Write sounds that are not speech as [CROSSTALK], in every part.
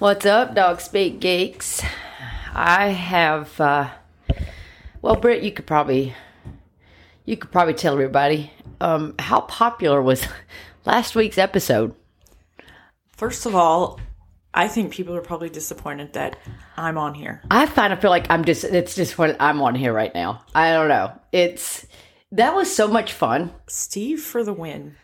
What's up, Dog Speak Geeks? I have, uh, well, Britt, you could probably, you could probably tell everybody um, how popular was [LAUGHS] last week's episode. First of all, I think people are probably disappointed that I'm on here. I kind of feel like I'm just, it's just what I'm on here right now. I don't know. It's, that was so much fun. Steve for the win.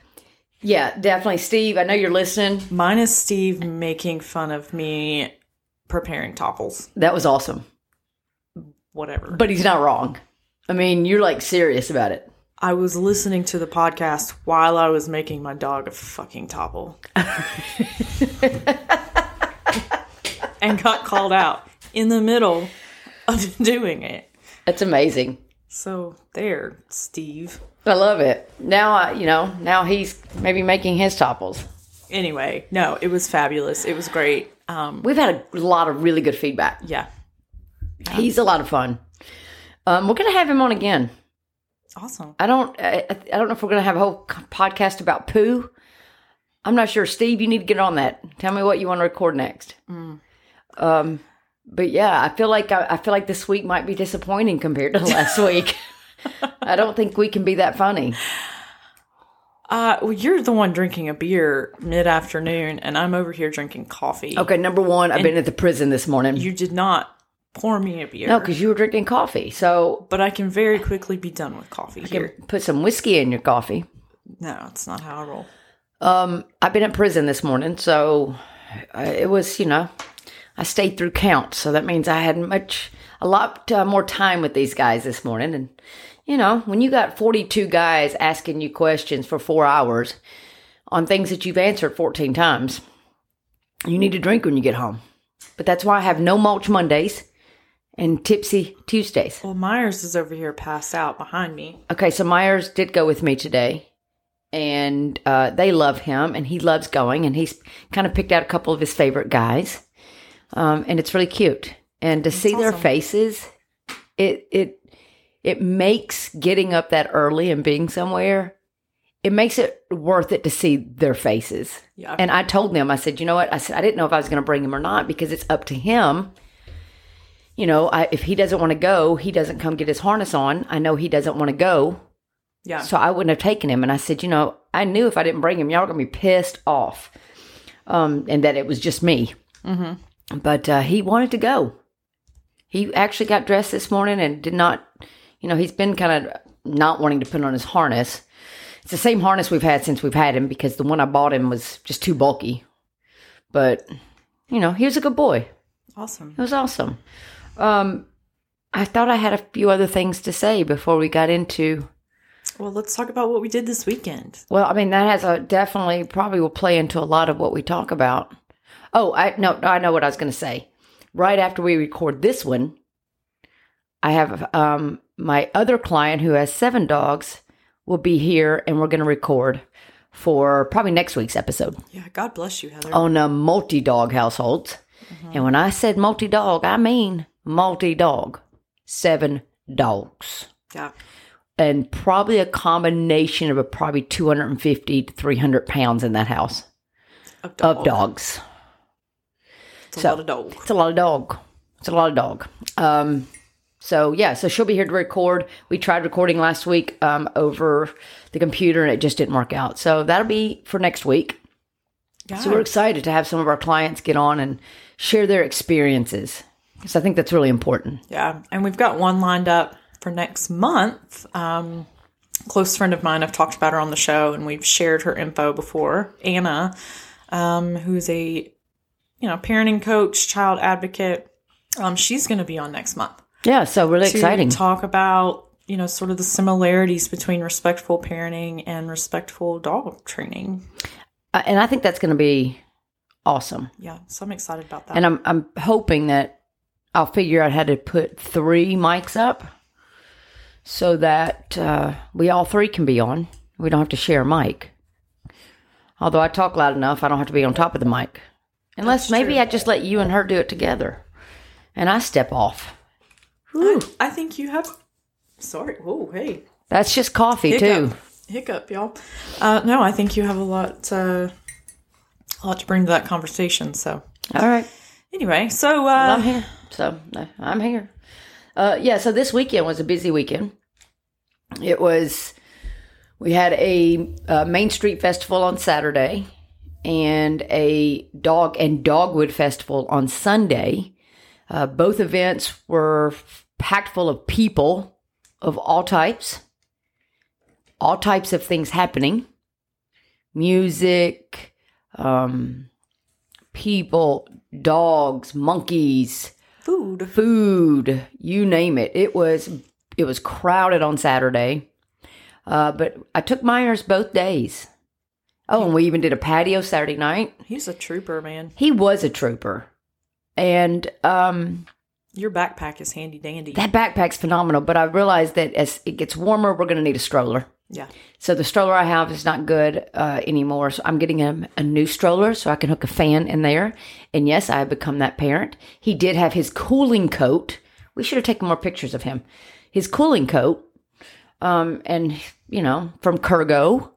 Yeah, definitely. Steve, I know you're listening. Minus Steve making fun of me preparing Toppls. That was awesome. Whatever. But he's not wrong. I mean, you're like serious about it. I was listening to the podcast while I was making my dog a fucking Toppl. [LAUGHS] and got called out in the middle of [LAUGHS] doing it. That's amazing. So there, Steve. I love it. Now, I, you know, now he's maybe making his Toppls. Anyway, no, it was fabulous. It was great. Um, We've had a lot of really good feedback. yeah, He's a lot of fun. Um, we're gonna have him on again. awesome. I don't. I, I don't know if we're gonna have a whole podcast about poo. I'm not sure. Steve, you need to get on that. Tell me what you want to record next. Um, but yeah, I feel like I, I feel like this week might be disappointing compared to last [LAUGHS] week. I don't think we can be that funny. Uh, well, you're the one drinking a beer mid afternoon, and I'm over here drinking coffee. Okay, number one, I've been at the prison this morning. You did not pour me a beer. no, because you were drinking coffee. So but I can very quickly be done with coffee you here. put some whiskey in your coffee. No, it's not how I roll. Um, I've been in prison this morning, so uh, it was, you know, I stayed through count, so that means I had much, a lot uh, more time with these guys this morning. And you know, when you got forty-two guys asking you questions for four hours on things that you've answered fourteen times, you need to drink when you get home. But that's why I have no mulch Mondays and tipsy Tuesdays. Well, Myers is over here passed out behind me. Okay, so Myers did go with me today, and uh, they love him, and he loves going, and he's kind of picked out a couple of his favorite guys, um, and it's really cute. And to see their faces, it it it makes getting up that early and being somewhere. It makes it worth it to see their faces. Yeah. And I told them, I said, you know what? I said I didn't know if I was going to bring him or not because it's up to him you know, I, if he doesn't want to go, he doesn't come get his harness on. I know he doesn't want to go, Yeah. so I wouldn't have taken him. And I said, you know, I knew if I didn't bring him, y'all were gonna be pissed off, um, and that it was just me. Mm-hmm. But uh, he wanted to go. He actually got dressed this morning and did not. You know, he's been kind of not wanting to put on his harness. It's the same harness we've had since we've had him because the one I bought him was just too bulky. But you know, he was a good boy. awesome. It was awesome. Um, I thought I had a few other things to say before we got into. Well, let's talk about what we did this weekend. Well, I mean that has a definitely probably will play into a lot of what we talk about. Oh, I no, I know what I was going to say. Right after we record this one, I have um, my other client who has seven dogs will be here, and we're going to record for probably next week's episode Yeah, God bless you, Heather. on a multi dog households. And when I said multi dog, I mean multi dog, seven dogs, Yeah. and probably a combination of a probably 250 to 300 pounds in that house Of, of dogs. It's a So- lot of dog. It's a lot of dog. It's a lot of dog. Um, so yeah, so she'll be here to record. We tried recording last week um, over the computer and it just didn't work out. So that'll be for next week. So we're excited to have some of our clients get on and share their experiences. So I think that's really important. Yeah, and we've got one lined up for next month. Um, close friend of mine, I've talked about her on the show, and we've shared her info before. Anna, um, who's a you know parenting coach, child advocate. Um, she's going to be on next month Yeah, so really to exciting. talk about you know sort of the similarities between respectful parenting and respectful dog training. Uh, and I think that's going to be awesome. Yeah, so I'm excited about that. And I'm I'm hoping that I'll figure out how to put three mics up so that uh, we all three can be on. We don't have to share a mic. Although I talk loud enough, I don't have to be on top of the mic. Unless maybe. I just let you and her do it together, and I step off. I, I think you have. Sorry. Oh, Hey. That's just coffee hiccup. too. Hiccup, y'all. Uh, no, I think you have a lot, uh, a lot to bring to that conversation. So, All right. anyway, so I'm uh, here. So I'm here. Uh, yeah. So this weekend was a busy weekend. It was. We had a, uh Main Street Festival on Saturday, and a dog and dogwood festival on Sunday. Uh, both events were packed full of people of all types, all types of things happening, music, um, people, dogs, monkeys food. food, you name it. It was it was crowded on Saturday. Uh, but I took Myers both days. Oh, and we even did a patio Saturday night. He's a trooper, man. He was a trooper. And um, Your backpack is handy dandy. that backpack's phenomenal, but I realized that as it gets warmer, we're going to need a stroller. yeah, So the stroller I have is not good uh, anymore. So I'm getting him a new stroller so I can hook a fan in there. And yes, I have become that parent. He did have his cooling coat. We should have taken more pictures of him. His cooling coat, um, and you know, from Kurgo.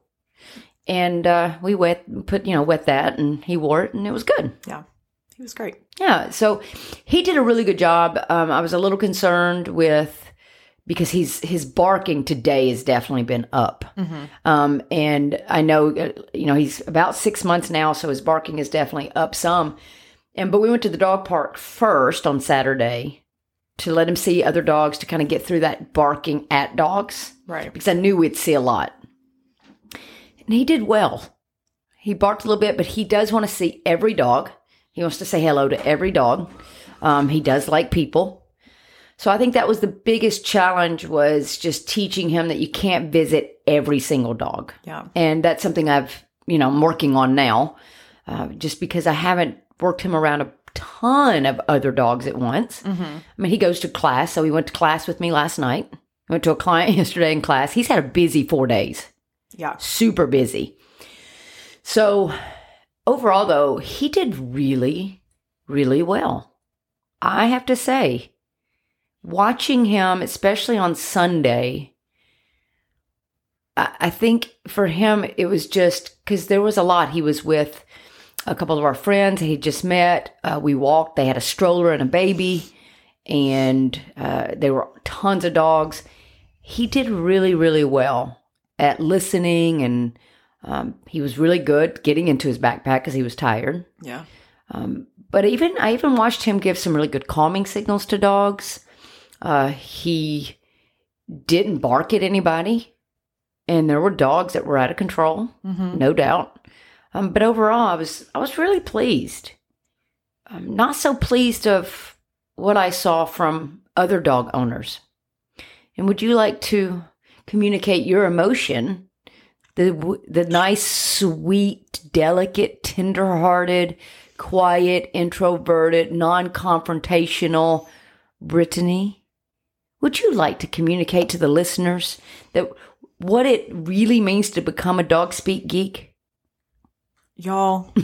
And uh, we wet put you know wet that, and he wore it, and it was good. yeah. He was great. Yeah, so he did a really good job. Um, I was a little concerned with because he's his barking today has definitely been up, um, and I know uh, you know he's about six months now, so his barking is definitely up some. And but we went to the dog park first on Saturday to let him see other dogs to kind of get through that barking at dogs Right. because I knew we'd see a lot. And he did well. He barked a little bit, but he does want to see every dog. He wants to say hello to every dog. Um, he does like people. So I think that was the biggest challenge was just teaching him that you can't visit every single dog. Yeah. And that's something I've, you know, I'm working on now, uh, just because I haven't worked him around a ton of other dogs at once. I mean, he goes to class, so he went to class with me last night. Went to a client [LAUGHS] yesterday in class. He's had a busy four days, Yeah. super busy. So overall, though, he did really, really well. I have to say, watching him, especially on Sunday, I, I think for him, it was just because there was a lot. He was with a couple of our friends he just met. Uh, we walked, they had a stroller and a baby, and uh, there were tons of dogs. He did really, really well at listening, and um, he was really good getting into his backpack because he was tired. Yeah. But even I even watched him give some really good calming signals to dogs. Uh, he didn't bark at anybody, and there were dogs that were out of control, no doubt. Um, but overall, I was I was really pleased. I'm not so pleased of what I saw from other dog owners. And would you like to communicate your emotion? The the nice, sweet, delicate, tender-hearted, quiet, introverted, non-confrontational Britteny. would you like to communicate to the listeners that what it really means to become a dog speak geek? Y'all. [LAUGHS]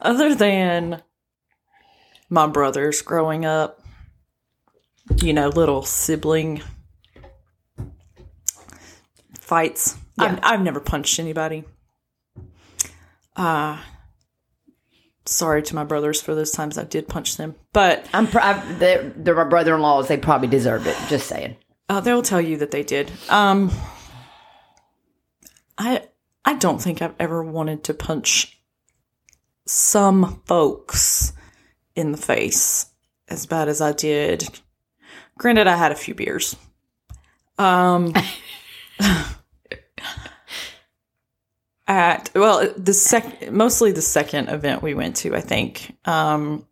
Other than my brothers growing up, you know, little sibling fights. I've, I've never punched anybody. Uh, sorry to my brothers for those times I did punch them, but I'm pr- I've, they're, they're my brother-in-laws. They probably deserved it. Just saying. uh, they'll tell you that they did. Um, I I don't think I've ever wanted to punch some folks in the face as bad as I did. Granted, I had a few beers. Um, at well, the sec mostly the second event we went to, I think. Um,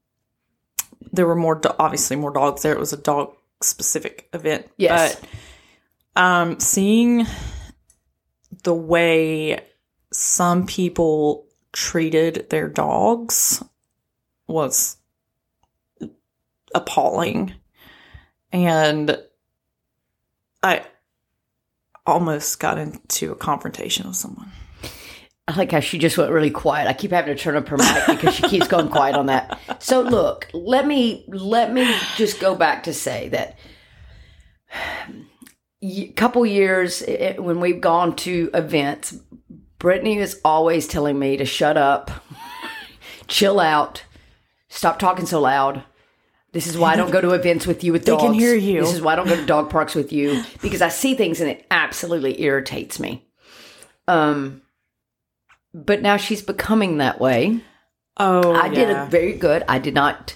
there were more, do- obviously more dogs there. It was a dog specific event. Yes. But um, seeing the way some people treated their dogs was appalling. And I almost got into a confrontation with someone. I like how she just went really quiet. I keep having to turn up her mic because she keeps going quiet on that. So look, let me let me just go back to say that a couple years eh, when we've gone to events, Britteny is always telling me to shut up, [LAUGHS] chill out, stop talking so loud. This is why I don't go to events with you with dogs. They can hear you. This is why I don't go to dog parks with you because I see things and it absolutely irritates me. Um, but now she's becoming that way. Oh, I did a very good. I did not.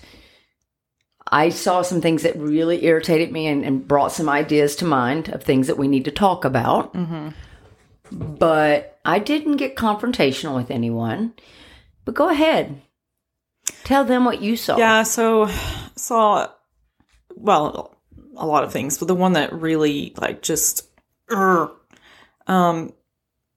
I saw some things that really irritated me and, and brought some ideas to mind of things that we need to talk about. Mm-hmm. But I didn't get confrontational with anyone. But go ahead. Tell them what you saw. Yeah, so saw well a lot of things, but the one that really like just um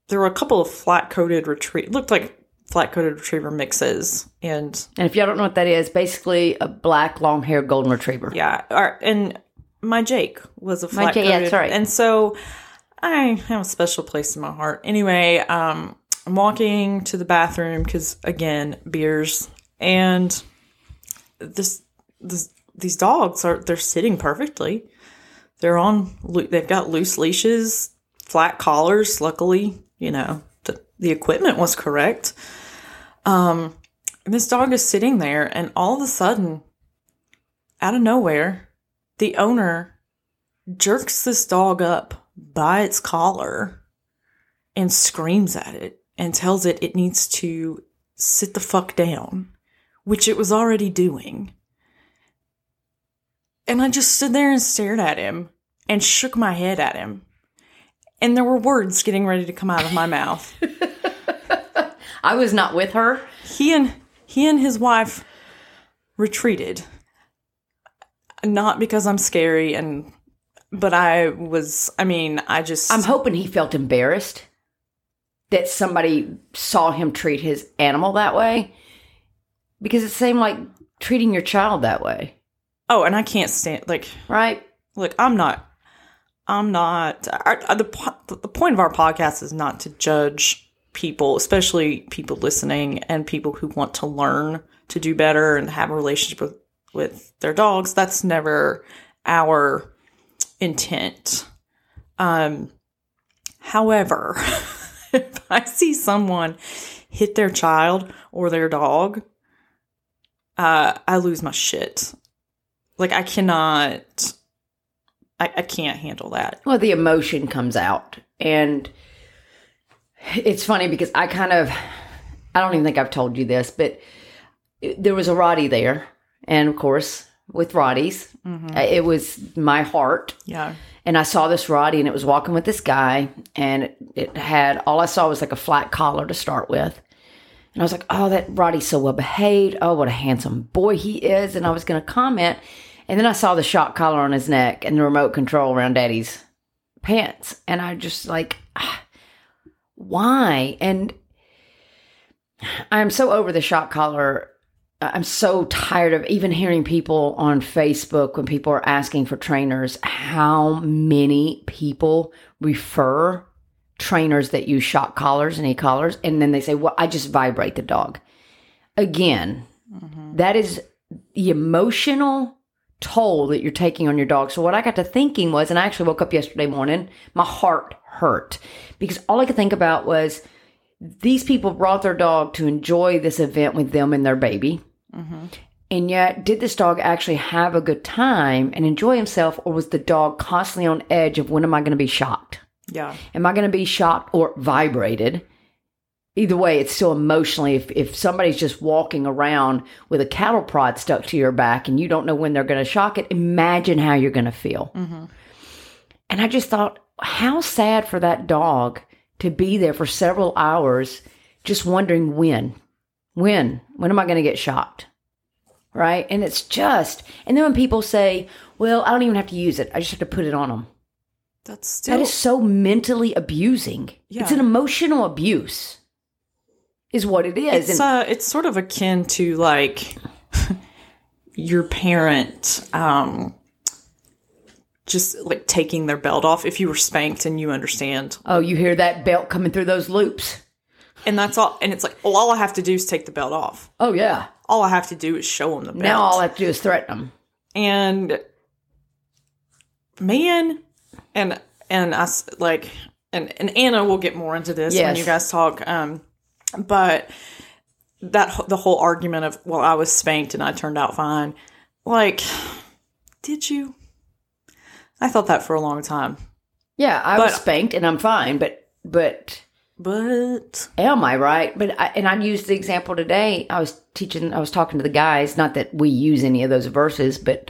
there were a couple of flat coated retrieve looked like flat coated retriever mixes and And if y'all don't know what that is, basically a black long haired golden retriever. yeah, our, and my Jake was a flat Jake, yeah, that's right. And so I have a special place in my heart. Anyway, um I'm walking to the bathroom cuz again, beers and this this these dogs are they're sitting perfectly. They're on they've got loose leashes, flat collars. Luckily, you know the the equipment was correct. Um, this dog is sitting there, and all of a sudden, out of nowhere, the owner jerks this dog up by its collar and screams at it and tells it it needs to sit the fuck down, which it was already doing. And I just stood there and stared at him and shook my head at him. And there were words getting ready to come out of my [LAUGHS] mouth. I was not with her. he and he and his wife retreated. Not because I'm scary and but I was I mean, I just I'm hoping he felt embarrassed that somebody saw him treat his animal that way because it seemed like treating your child that way, Oh, and I can't stand like right? look, I'm not I'm not our, uh, the the point of our podcast is not to judge people, especially people listening and people who want to learn to do better and have a relationship with with their dogs. That's never our intent. Um however, [LAUGHS] if I see someone hit their child or their dog, uh I lose my shit. Like I cannot I, I can't handle that. Well, the emotion comes out. And it's funny because I kind of, I don't even think I've told you this, but there was a Rottie there. And of course, with Rottie's, uh, it was my heart. Yeah. And I saw this Roddy and it was walking with this guy. And it, it had, all I saw was like a flat collar to start with. And I was like, oh, that Rottie's so well behaved. Oh, what a handsome boy he is. And I was going to comment. And then I saw the shock collar on his neck and the remote control around daddy's pants. And I just like, [SIGHS] why? And I'm so over the shock collar I'm so tired of even hearing people on Facebook when people are asking for trainers how many people refer trainers that use shock collars and e collars and then they say, Well, I just vibrate the dog. Again, that is the emotional toll that you're taking on your dog. So what I got to thinking was, and I actually woke up yesterday morning, my heart hurt because all I could think about was these people brought their dog to enjoy this event with them and their baby. And yet, did this dog actually have a good time and enjoy himself, or was the dog constantly on edge of when am I going to be shocked? Yeah. Am I going to be shocked or vibrated? Either way, it's still emotionally. If, if somebody's just walking around with a cattle prod stuck to your back and you don't know when they're going to shock it, imagine how you're going to feel. Mm-hmm. And I just thought, how sad for that dog to be there for several hours just wondering when. When? When am I going to get shocked? Right? And it's just, and then when people say, well, I don't even have to use it, I just have to put it on them. That's still That is so mentally abusing. It's an emotional abuse, is what it is. it's And uh it's sort of akin to like [LAUGHS] your parent um just like taking their belt off if you were spanked and you understand oh, you hear that belt coming through those loops? and that's all and it's like well all i have to do is take the belt off Oh, yeah. all i have to do is show them the belt Now all I have to do is threaten them. and man and and us like and and anna will get more into this when you guys talk um but that the whole argument of well i was spanked and i turned out fine like did you i thought that for a long time Yeah, I was spanked and I'm fine, but, but but am I right? But I, and I used the example today. I was teaching, I was talking to the guys. Not that we use any of those verses, but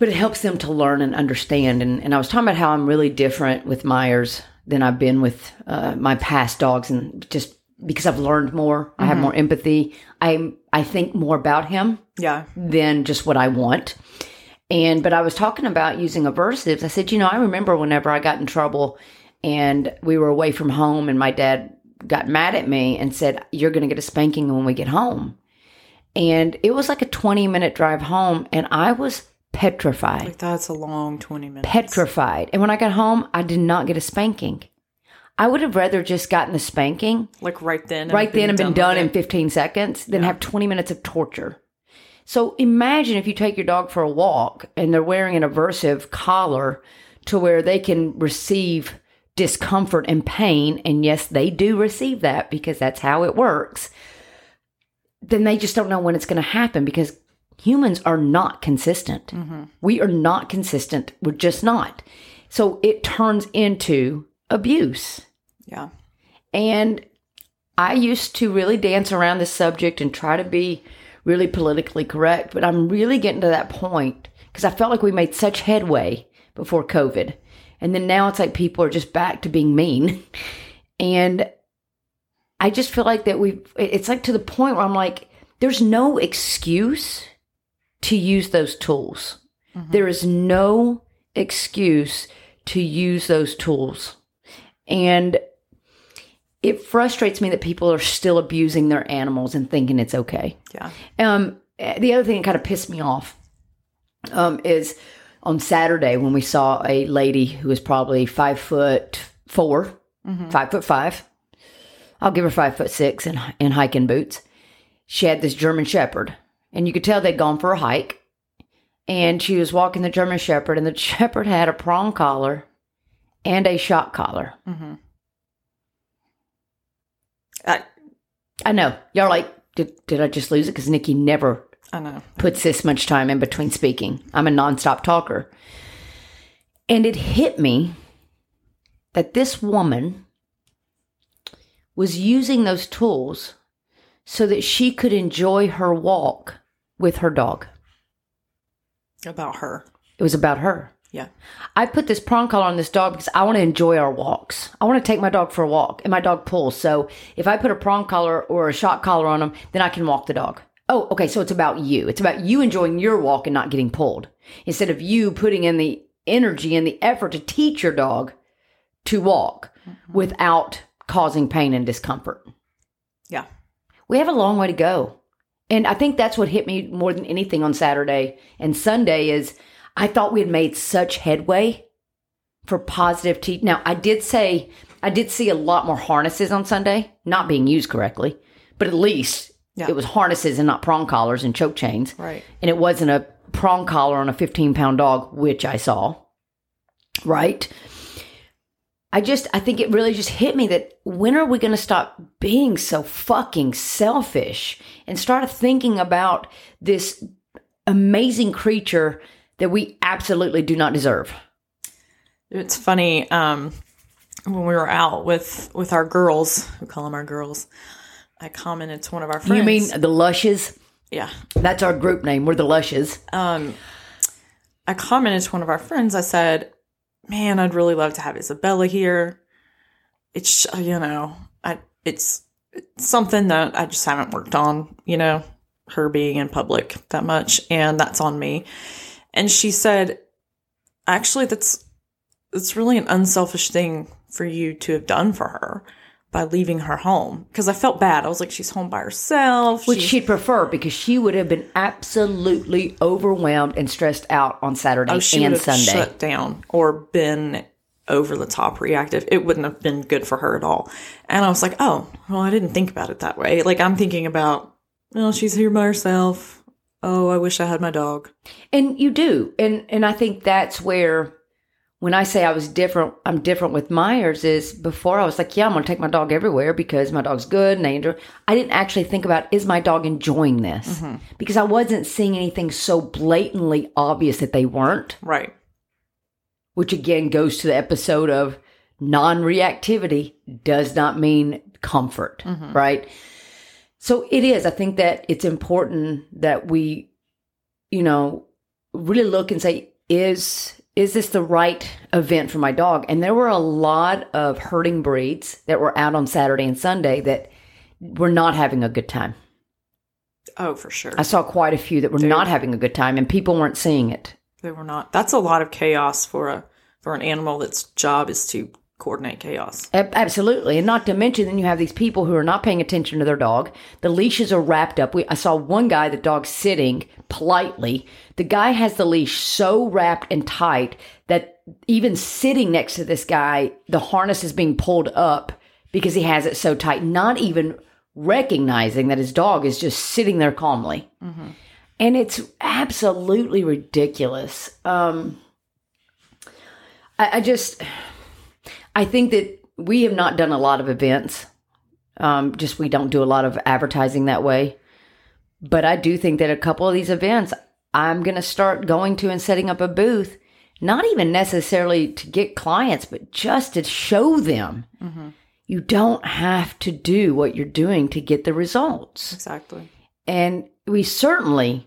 but it helps them to learn and understand. And, and I was talking about how I'm really different with Myers than I've been with uh, my past dogs, and just because I've learned more, I have more empathy. I I think more about him yeah than just what I want. And but I was talking about using aversives. I said, you know, I remember whenever I got in trouble and we were away from home and my dad got mad at me and said, You're gonna get a spanking when we get home. And it was like a 20 minute drive home and I was petrified. like that's a long 20 minutes Petrified. And when I got home, I did not get a spanking. I would have rather just gotten the spanking like right then right then and been done with in 15 seconds than have 20 minutes of torture. So imagine if you take your dog for a walk and they're wearing an aversive collar to where they can receive discomfort and pain. And yes, they do receive that because that's how it works. Then they just don't know when it's going to happen because humans are not consistent. Mm-hmm. We are not consistent. We're just not. So it turns into abuse. yeah And I used to really dance around this subject and try to be really politically correct, but I'm really getting to that point because I felt like we made such headway before COVID. And then now it's like people are just back to being mean. [LAUGHS] And I just feel like that we've, it's like to the point where I'm like, there's no excuse to use those tools. There is no excuse to use those tools. And it frustrates me that people are still abusing their animals and thinking it's okay. yeah Um, the other thing that kind of pissed me off um, is on Saturday when we saw a lady who was probably five foot 4 five foot five. I'll give her five foot six in in hiking boots. She had this German Shepherd, and you could tell they'd gone for a hike. And she was walking the German Shepherd, and the [LAUGHS] Shepherd had a prong collar and a shock collar. Mm-hmm. I, I know y'all are like, did did I just lose it? Because Nikki never I know puts this much time in between speaking. I'm a nonstop talker. And it hit me that this woman was using those tools so that she could enjoy her walk with her dog. about her It was about her. yeah I put this prong collar on this dog because I want to enjoy our walks. I want to take my dog for a walk, and my dog pulls. So if I put a prong collar or a shock collar on him, then I can walk the dog. Oh, okay. So it's about you. It's about you enjoying your walk and not getting pulled, instead of you putting in the energy and the effort to teach your dog to walk mm-hmm. without causing pain and discomfort. yeah We have a long way to go. And I think that's what hit me more than anything on Saturday and Sunday is I thought we had made such headway for positive teeth. Now, I did say I did see a lot more harnesses on Sunday, not being used correctly, but at least Yeah. it was harnesses and not prong collars and choke chains. Right. And it wasn't a prong collar on a 15 pound dog, which I saw. Right. I just, I think it really just hit me that when are we going to stop being so fucking selfish and start thinking about this amazing creature that we absolutely do not deserve? It's funny um, when we were out with with our girls. We call them our girls. I commented to one of our friends. You mean the Lushes? yeah? That's our group name. We're the Lushes. Um, I commented to one of our friends. I said, "Man, I'd really love to have Isabella here. It's you know, I it's, it's something that I just haven't worked on. You know, her being in public that much, and that's on me." And she said, "Actually, that's it's really an unselfish thing for you to have done for her." By leaving her home, because I felt bad. I was like, she's home by herself. Which she'd prefer because she would have been absolutely overwhelmed and stressed out on Saturday Oh, she and would have Sunday. shut down or been over the top reactive. It wouldn't have been good for her at all. And I was like, oh, well, I didn't think about it that way. Like I'm thinking about, well, she's here by herself. Oh, I wish I had my dog. And you do. And and I think that's where when I say I was different, I'm different with Myers is before I was like, yeah, I'm going to take my dog everywhere because my dog's good and they enjoy. I didn't actually think about is my dog enjoying this? Mm-hmm. Because I wasn't seeing anything so blatantly obvious that they weren't, Right. which again goes to the episode of non-reactivity does not mean comfort, mm-hmm. right? So it is. I think that it's important that we, you know, really look and say, is is this the right event for my dog? And there were a lot of herding breeds that were out on Saturday and Sunday that were not having a good time. Oh, for sure. I saw quite a few that were not having a good time, and people weren't seeing it. They were not. That's a lot of chaos for a for an animal that's job is to coordinate chaos. Absolutely, and not to mention, then you have these people who are not paying attention to their dog. The leashes are wrapped up. We, I saw one guy, the dog sitting politely. The guy has the leash so wrapped and tight that even sitting next to this guy, the harness is being pulled up because he has it so tight. Not even recognizing that his dog is just sitting there calmly, and it's absolutely ridiculous. Um, I, I just. I think that we have not done a lot of events. Um, just we don't do a lot of advertising that way. But I do think that a couple of these events I'm going to start going to and setting up a booth, not even necessarily to get clients, but just to show them you don't have to do what you're doing to get the results. Exactly. And we certainly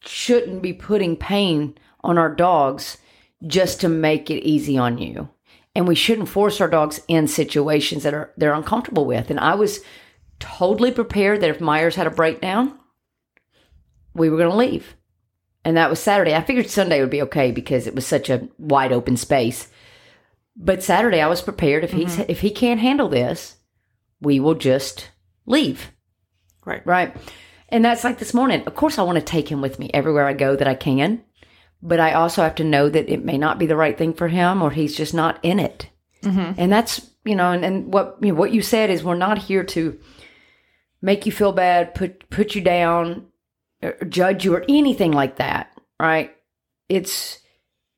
shouldn't be putting pain on our dogs just to make it easy on you. And we shouldn't force our dogs in situations that are they're uncomfortable with. And I was totally prepared that if Myers had a breakdown, we were going to leave. And that was Saturday. I figured Sunday would be okay because it was such a wide open space. But Saturday I was prepared if he's mm-hmm. if he can't handle this, we will just leave. Right. Right. And that's like this morning. Of course, I want to take him with me everywhere I go that I can. But I also have to know that it may not be the right thing for him or he's just not in it. Mm-hmm. And that's, you know, and, and what you know, what you said is we're not here to make you feel bad, put put you down, or judge you or anything like that. Right. It's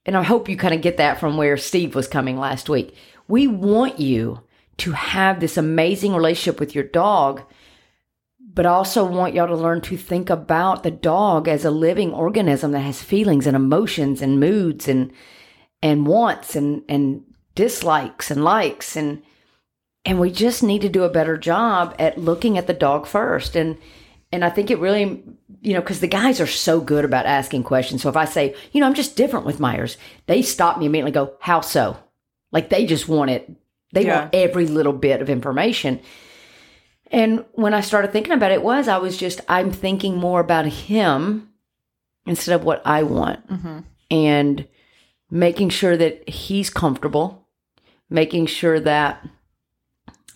and I hope you kind of get that from where Steve was coming last week. We want you to have this amazing relationship with your dog but I also want y'all to learn to think about the dog as a living organism that has feelings and emotions and moods and and wants and and dislikes and likes. And and we just need to do a better job at looking at the dog first. And and I think it really you know cuz the guys are so good about asking questions. So if I say you know I'm just different with Myers they stop me immediately and go how so? Like they just want it. They Yeah. want every little bit of information and when I started thinking about it, was I was just I'm thinking more about him instead of what I want, and making sure that he's comfortable, making sure that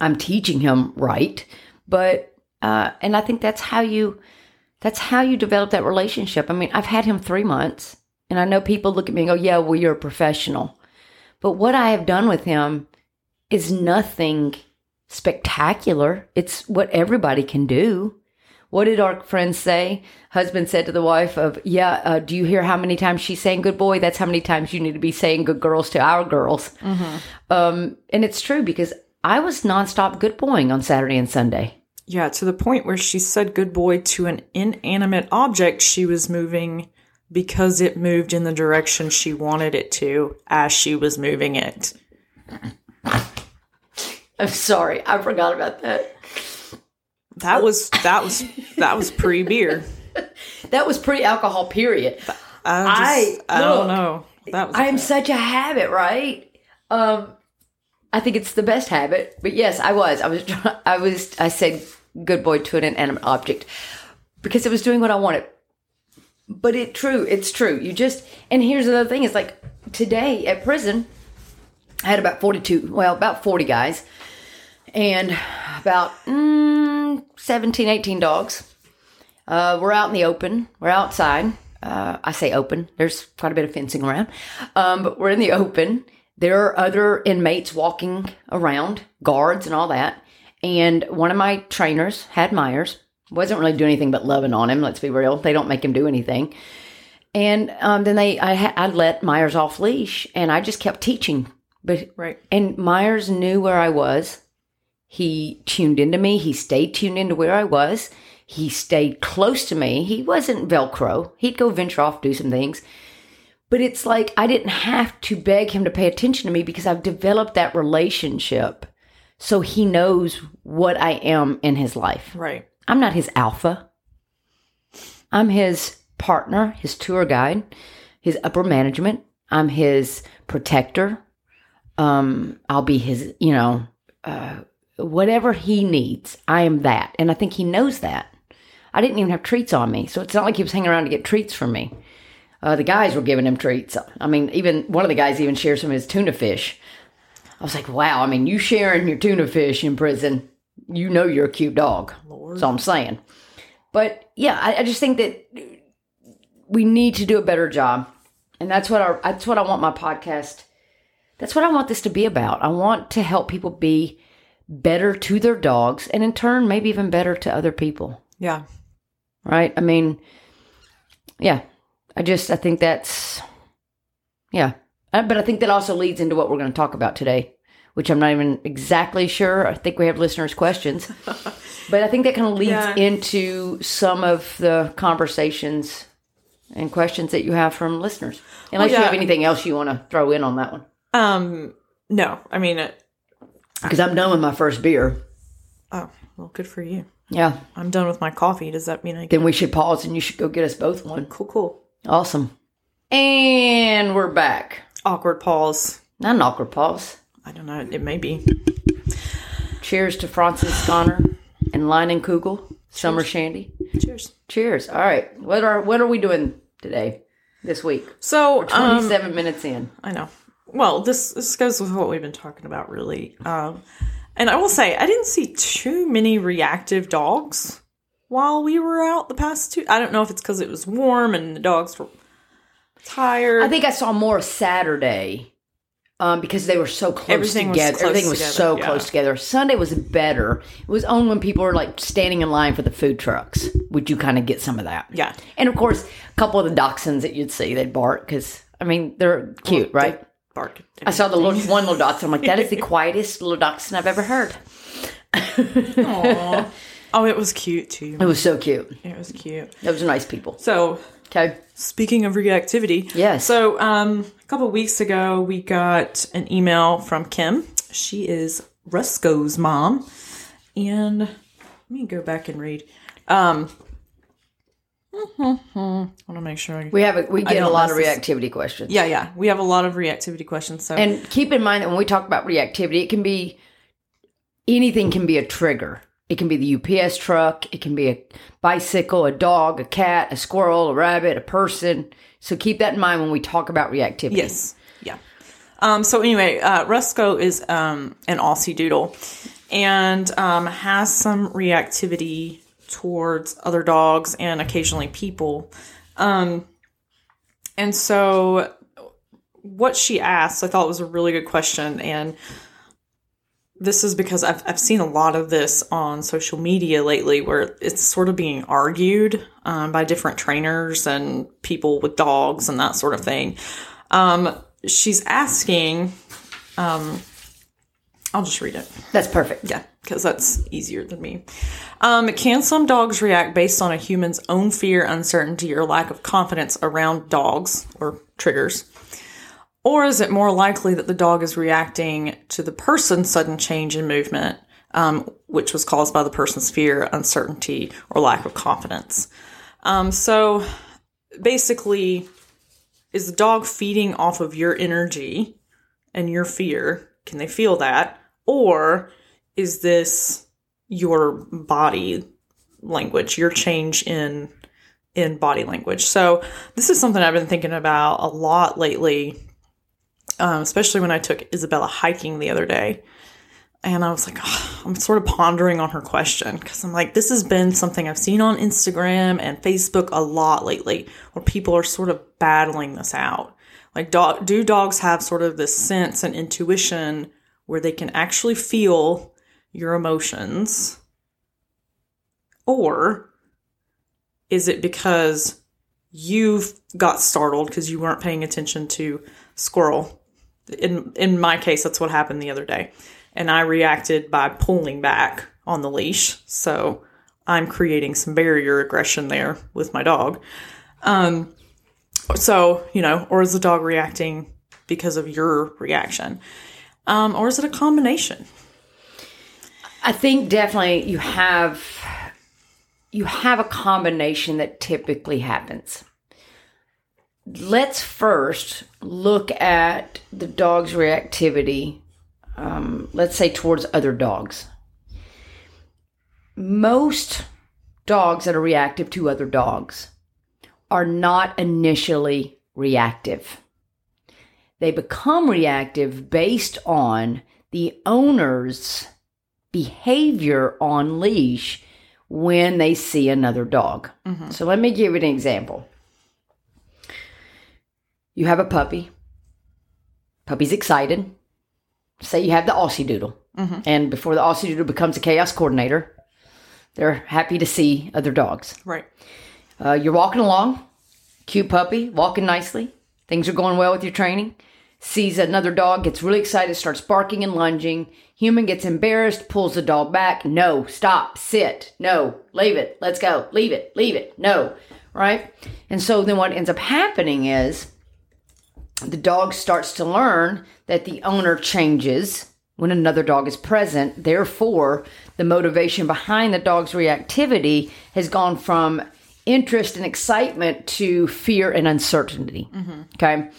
I'm teaching him right. But uh, and I think that's how you That's how you develop that relationship. I mean, I've had him three months, and I know people look at me and go, Yeah, well, you're a professional. But what I have done with him is nothing spectacular. It's what everybody can do. What did our friends say? Husband said to the wife of, "Yeah, uh, do you hear how many times she's saying good boy? That's how many times you need to be saying good girls to our girls." Um, and it's true because I was nonstop good boying on Saturday and Sunday. Yeah, to the point where she said good boy to an inanimate object she was moving because it moved in the direction she wanted it to as she was moving it. I'm sorry, I forgot about that. That was that was that was pre beer. [LAUGHS] That was pre-alcohol. Period. I just, I, don't know. That was I am such a habit, right? Um, I think it's the best habit. But yes, I was. I was. I was. I said "good boy" to an inanimate object because it was doing what I wanted. But it true. It's true. You just. And here's the other thing: is like today at prison, I had about forty-two. Well, about forty guys, and about mm, 17, 18 dogs. Uh, we're out in the open. We're outside. Uh, I say open. There's quite a bit of fencing around, um, but we're in the open. There are other inmates walking around, guards and all that. And one of my trainers had Myers. Wasn't really doing anything but loving on him. Let's be real. They don't make him do anything. And um, then they, I, I let Myers off leash, and I just kept teaching. But right. and Myers knew where I was. He tuned into me. He stayed tuned into where I was. He stayed close to me. He wasn't Velcro. He'd go venture off, do some things. But it's like I didn't have to beg him to pay attention to me because I've developed that relationship. So he knows what I am in his life. Right. I'm not his alpha. I'm his partner, his tour guide, his upper management. I'm his protector. Um, I'll be his, you know, uh, whatever he needs. I am that. And I think he knows that. I didn't even have treats on me. So it's not like he was hanging around to get treats from me. Uh, the guys were giving him treats. I mean, even one of the guys even shared some of his tuna fish. I was like, wow, I mean, you sharing your tuna fish in prison, you know you're a cute dog. That's all I'm saying. But yeah, I, I just think that we need to do a better job. And that's what our that's what I want my podcast. That's what I want this to be about. I want to help people be better to their dogs and in turn maybe even better to other people. Yeah. Right? I mean, yeah. I just I think that's yeah. Uh, But I think that also leads into what we're going to talk about today, which I'm not even exactly sure. I think we have listeners' questions. [LAUGHS] but I think that kind of leads Yeah. into some of the conversations and questions that you have from listeners. Unless you yeah. have anything else you want to throw in on that one. Um. No. I mean. Because I'm done with my first beer. oh. Well, good for you. Yeah. I'm done with my coffee. Does that mean I Then we should pause and you should go get us both one. cool? Cool. Awesome. And we're back. Awkward pause. Not an awkward pause. I don't know. It may be. Cheers to Francis Connor and Leinenkugel, Summer Shandy. Cheers. Cheers. All right. What are what are we doing today? This week? So, um, 27 minutes in. I know. Well, this this goes with what we've been talking about, really. Um, and I will say, I didn't see too many reactive dogs while we were out the past two. I don't know if it's because it was warm and the dogs were tired. I think I saw more Saturday um, because they were so close Everything was together. close Everything was together, so yeah. close together. Sunday was better. It was only when people were like standing in line for the food trucks would you kind of get some of that. Yeah. And of course, a couple of the dachshunds that you'd see, they'd bark because, I mean, they're cute, right? Bark. I saw the little, one little dachshund. I'm like, that is the [LAUGHS] quietest little dachshund I've ever heard. Aw. [LAUGHS] oh, it was cute too. It was so cute. It was cute. Those are nice people. So, Okay. speaking of reactivity, Yes. So, um, a couple weeks ago, we got an email from Kim. She is Rusco's mom, and let me go back and read. Um, I want to make sure. I, We have a, we get a lot of necess- reactivity questions. yeah, yeah, we have a lot of reactivity questions. So, And keep in mind that when we talk about reactivity, it can be anything can be a trigger. It can be the UPS truck, it can be a bicycle, a dog, a cat, a squirrel, a rabbit, a person. So keep that in mind when we talk about reactivity. Yes. Yeah. Um, so anyway, uh, Rusco is um, an Aussie Doodle and um, has some reactivity towards other dogs and occasionally people. Um, and so, what she asked, I thought was a really good question. And this is because I've, I've seen a lot of this on social media lately where it's sort of being argued um, by different trainers and people with dogs and that sort of thing. Um, she's asking, um, I'll just read it. That's perfect. Yeah, because that's easier than me. Um, can some dogs react based on a human's own fear, uncertainty, or lack of confidence around dogs or triggers? Or is it more likely that the dog is reacting to the person's sudden change in movement, um, which was caused by the person's fear, uncertainty, or lack of confidence? Um, so basically, is the dog feeding off of your energy and your fear? Can they feel that? Or is this your body language, your change in in body language? So this is something I've been thinking about a lot lately um, especially when I took Isabella hiking the other day. And I was like, oh, I'm sort of pondering on her question because I'm like, this has been something I've seen on Instagram and Facebook a lot lately where people are sort of battling this out. Like, do, do dogs have sort of this sense and intuition where they can actually feel your emotions? Or is it because you've got startled because you weren't paying attention to squirrel? In in my case that's what happened the other day. And i reacted by pulling back on the leash. So i'm creating some barrier aggression there with my dog. Um so you know or is the dog reacting because of your reaction? Um or is it a combination I think definitely you have you have a combination that typically happens. Let's first look at the dog's reactivity, um, let's say towards other dogs. Most dogs that are reactive to other dogs are not initially reactive. They become reactive based on the owner's behavior on leash when they see another dog. So let me give you an example. You have a puppy. Puppy's excited. Say you have the Aussie Doodle. And before the Aussie Doodle becomes a chaos coordinator, they're happy to see other dogs. right Uh, you're walking along, cute puppy, walking nicely. Things are going well with your training. Sees another dog, gets really excited, starts barking and lunging. Human gets embarrassed, pulls the dog back. No, stop, sit, no, leave it, let's go, leave it, leave it, no, right? And so then what ends up happening is the dog starts to learn that the owner changes when another dog is present. Therefore, the motivation behind the dog's reactivity has gone from interest and excitement to fear and uncertainty. Mm-hmm. Okay.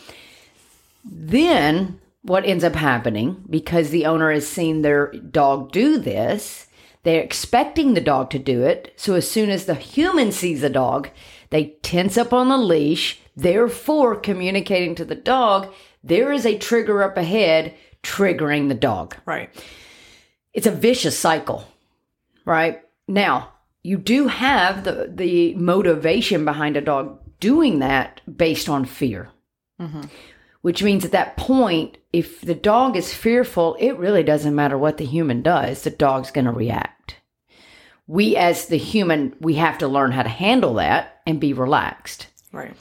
Then, what ends up happening because the owner has seen their dog do this, they're expecting the dog to do it. So, as soon as the human sees the dog, they tense up on the leash, therefore communicating to the dog there is a trigger up ahead triggering the dog. right It's a vicious cycle, right? Now, you do have the, the motivation behind a dog doing that based on fear. Mm-hmm. Which means at that point, if the dog is fearful, it really doesn't matter what the human does, the dog's going to react. We, as the human, we have to learn how to handle that and be relaxed right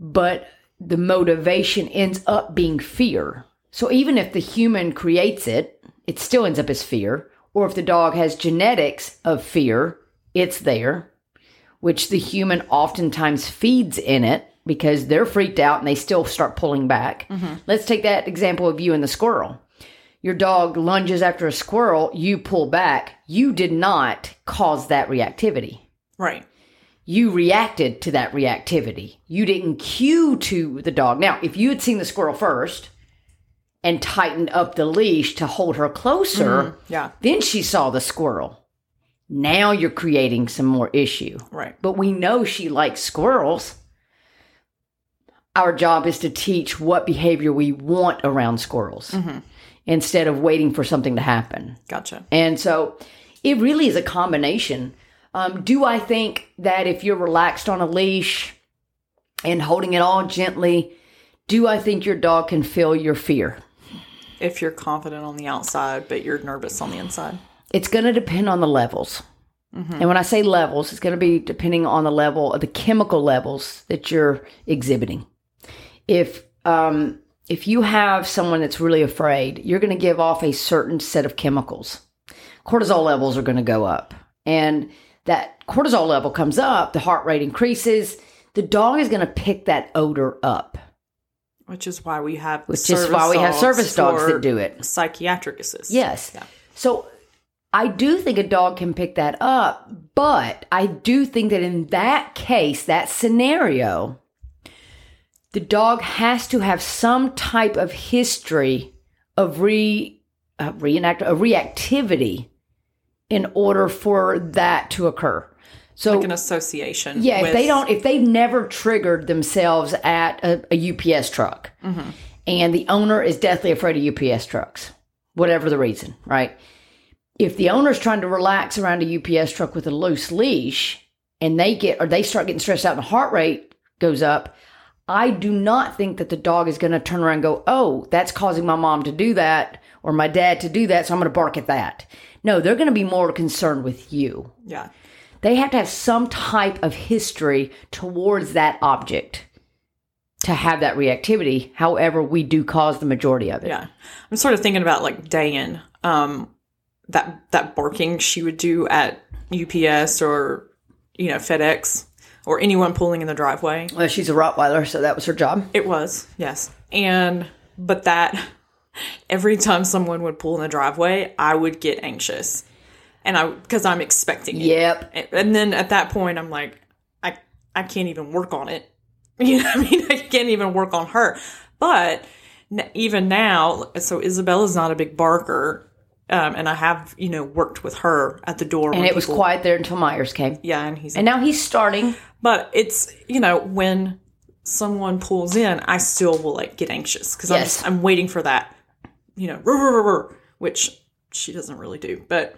but the motivation ends up being fear. So even if the human creates it, it still ends up as fear. Or if the dog has genetics of fear, it's there, which the human oftentimes feeds in it because they're freaked out and they still start pulling back. Mm-hmm. Let's take that example of you and the squirrel. Your dog lunges after a squirrel, you pull back. You did not cause that reactivity right you reacted to that reactivity. You didn't cue to the dog. Now, if you had seen the squirrel first and tightened up the leash to hold her closer, mm-hmm. yeah then she saw the squirrel. Now you're creating some more issue. right But we know she likes squirrels. Our job is to teach what behavior we want around squirrels instead of waiting for something to happen. gotcha And so it really is a combination Um, do I think that if you're relaxed on a leash and holding it all gently, do I think your dog can feel your fear? If you're confident on the outside, but you're nervous on the inside. It's going to depend on the levels. And when I say levels, it's going to be depending on the level of the chemical levels that you're exhibiting. If um, if you have someone that's really afraid, you're going to give off a certain set of chemicals. Cortisol levels are going to go up, and that cortisol level comes up, the heart rate increases. The dog is going to pick that odor up, Which is why we have which is why we have service dogs that do it. Psychiatric assist. Yes. Yeah. So I do think a dog can pick that up, but I do think that in that case, that scenario, the dog has to have some type of history of re uh, reenact a reactivity in order for that to occur. So Like an association. yeah, if they don't, if they've never triggered themselves at a, a UPS truck, and the owner is deathly afraid of UPS trucks, whatever the reason, right? If the owner's trying to relax around a UPS truck with a loose leash, and they get or they start getting stressed out, and the heart rate goes up, I do not think that the dog is going to turn around and go, "Oh, that's causing my mom to do that or my dad to do that, so I'm going to bark at that." No, they're going to be more concerned with you Yeah. they have to have some type of history towards that object to have that reactivity. However, we do cause the majority of it. Yeah. I'm sort of thinking about like Dayan, um, that that barking she would do at UPS or you know FedEx or anyone pulling in the driveway. Well, she's a Rottweiler, so that was her job. It was yes, and but that [LAUGHS] every time someone would pull in the driveway, I would get anxious, and I because I'm expecting it. Yep. And- then at that point, I'm like, I I can't even work on it. [LAUGHS] You know, what I mean, I can't even work on her. But even now, so Isabella's not a big barker, um, and I have you know worked with her at the door, And it was people- quiet there until Myers came. Yeah, and he's And now he's starting. but it's you know when someone pulls in, I still will like get anxious because Yes. I'm just, I'm waiting for that, you know, which she doesn't really do, but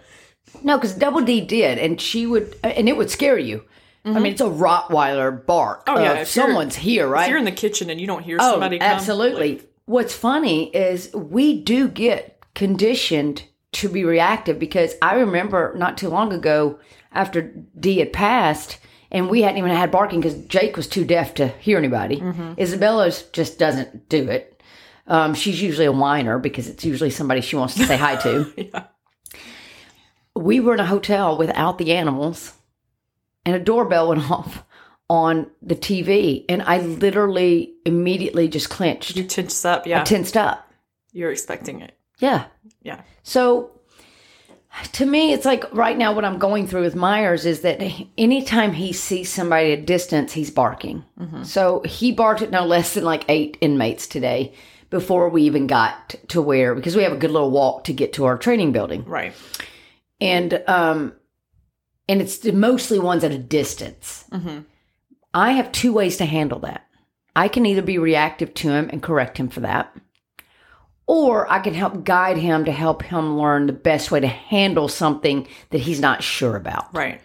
No, because Double D did, and she would, and it would scare you. I mean, it's a Rottweiler bark. Oh, yeah, someone's here, right? if you're in the kitchen and you don't hear Oh, somebody come, absolutely. What's funny is we do get conditioned to be reactive because I remember not too long ago after D had passed and we hadn't even had barking because Jake was too deaf to hear anybody. Isabella's just doesn't do it. Um, she's usually a whiner because it's usually somebody she wants to say hi to. [LAUGHS] Yeah. We were in a hotel without the animals and a doorbell went off on the TV and I literally immediately just clenched you tense up, yeah, I tensed up. you're expecting it, Yeah. Yeah, So to me, it's like right now what I'm going through with Myers is that anytime he sees somebody at a distance, he's barking. So he barked at no less than like eight inmates today before we even got to where, because we have a good little walk to get to our training building. right, And, um, and it's mostly ones at a distance. I have two ways to handle that. I can either be reactive to him and correct him for that, or I can help guide him to help him learn the best way to handle something that he's not sure about. right,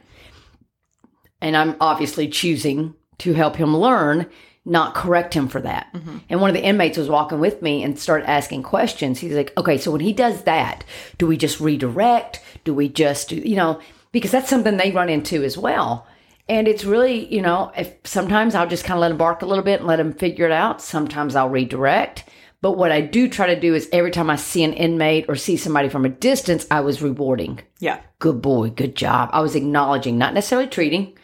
And I'm obviously choosing to help him learn, not correct him for that. Mm-hmm. And one of the inmates was walking with me and started asking questions. He's like, okay, so when he does that, do we just redirect? Do we just do, you know, because that's something they run into as well. And it's really, you know, if sometimes I'll just kind of let him bark a little bit and let him figure it out. Sometimes I'll redirect. But what I do try to do is every time I see an inmate or see somebody from a distance, I was rewarding. yeah, Good boy, good job. I was acknowledging, not necessarily treating,